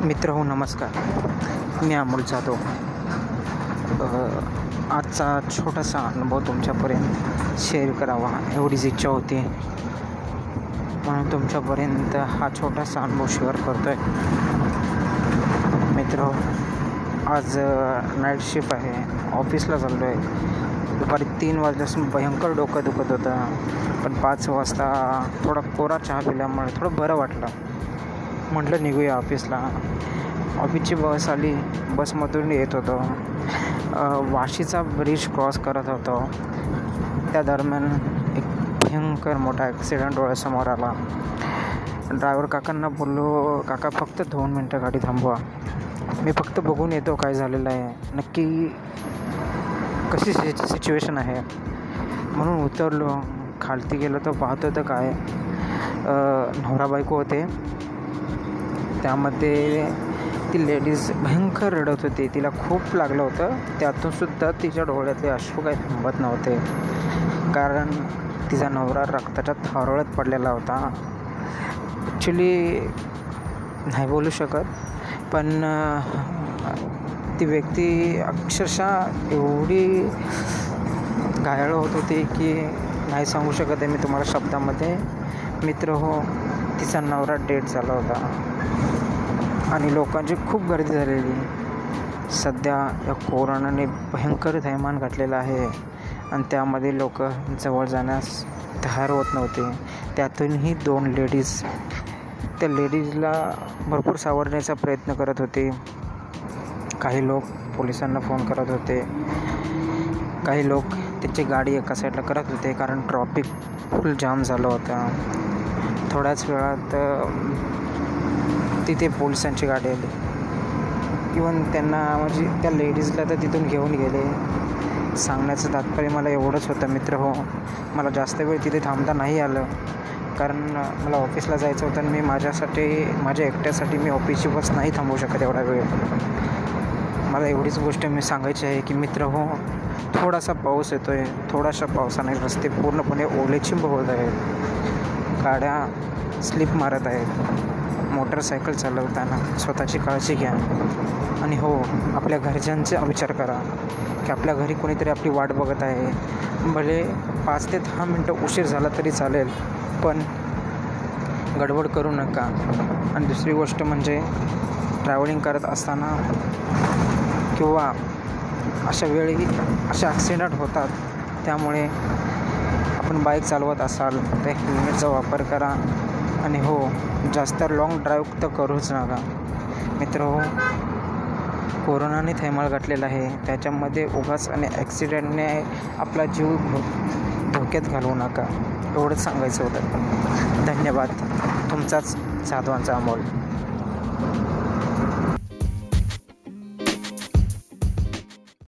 मित्र हो नमस्कार. मी अमोल जाधव. आजचा छोटासा अनुभव तुमच्यापर्यंत शेअर करावा एवढीच इच्छा होती. म्हणून तुमच्यापर्यंत हा छोटासा अनुभव शेअर करतो हो, आहे मित्र आज नाईट शिफ्ट आहे. ऑफिसला चाललो आहे दुपारी तीन वाजल्यापासून भयंकर डोकं दुखत होतं. पण पाच वाजता थोडा कोरा चहा पिल्यामुळे थोडं बरं वाटलं. म्हटलं निघूया ऑफिसला ऑफिसची बस आली. बसमधून येत होतो. वाशीचा ब्रिज क्रॉस करत होतो. त्या दरम्यान एक भयंकर मोठा ॲक्सिडेंट डोळ्यासमोर आला. ड्रायव्हर काकांना बोललो काका फक्त दोन मिनटं गाडी थांबवा. मी फक्त बघून येतो काय झालेलं आहे. नक्की कशी सिच्युएशन आहे? म्हणून उतरलो. खालती गेलो तर पाहतो तर काय नवरा बायको होते. त्यामध्ये ती लेडीज भयंकर रडत होती. तिला खूप लागलं होतं. त्यातूनसुद्धा तिच्या डोळ्यातले अश्रू काही थांबत नव्हते. कारण तिचा नवरा रक्ताच्या थारोळ्यात पडलेला होता. ॲक्च्युली नाही बोलू शकत. पण ती व्यक्ती अक्षरशः एवढी घायाळ होत होती की नाही सांगू शकत आहे मी तुम्हाला शब्दामध्ये. मित्र हो तिचा नवरा डेट झाला होता. आणि लोकांची खूप गर्दी झालेली. सध्या या कोरोनाने भयंकर थैमान घातलेलं आहे. आणि त्यामध्ये लोक जवळ जाण्यास तयार होत नव्हते. त्यातूनही दोन लेडीज त्या लेडीजला भरपूर सावरण्याचा प्रयत्न करत होते. काही लोक पोलिसांना फोन करत होते. काही लोक त्याची गाडी एका साईडला करत होते कारण ट्रॉफिक फुल जाम झालं होतं. थोड्याच वेळात तिथे पोलिसांची गाडी आली. इवन त्यांना म्हणजे त्या लेडीजला तर तिथून घेऊन गेले. सांगण्याचं तात्पर्य मला एवढंच होतं मित्र हो. मला जास्त वेळ तिथे थांबता नाही आलं. कारण मला ऑफिसला जायचं होतं आणि मी माझ्यासाठी माझ्या एकट्यासाठी मी ऑफिसची बस नाही थांबवू शकत एवढा वेळ. मला एवढीच गोष्ट मी सांगायची आहे की मित्र हो थोडासा पाऊस येतो आहे थोडाशा पावसाने रस्ते पूर्णपणे ओलेचिंब होत आहेत. गाड्या स्लिप मारत आहेत. मोटरसायकल चालवताना स्वतःची काळजी घ्या. आणि हो आपल्या घरच्यांचा विचार करा की आपल्या घरी कोणीतरी आपली वाट बघत आहे. भले पाच ते दहा मिनटं उशीर झाला तरी चालेल पण गडबड करू नका. आणि दुसरी गोष्ट म्हणजे ट्रॅव्हलिंग करत असताना किंवा अशा वेळी असे ॲक्सिडेंट होतात त्यामुळे आपण बाईक चालवत असाल तर हेल्मेटचा वापर करा. आणि हो जास्त लॉंग ड्राईव्ह तर करूच नका. मित्र हो कोरोनाने थैमाळ घातलेला आहे. त्याच्यामध्ये उगाच आणि ॲक्सिडेंटने आपला जीव धोक्यात घालवू नका. एवढंच सांगायचं होतं. धन्यवाद. तुमचाच साधवांचा अमोल.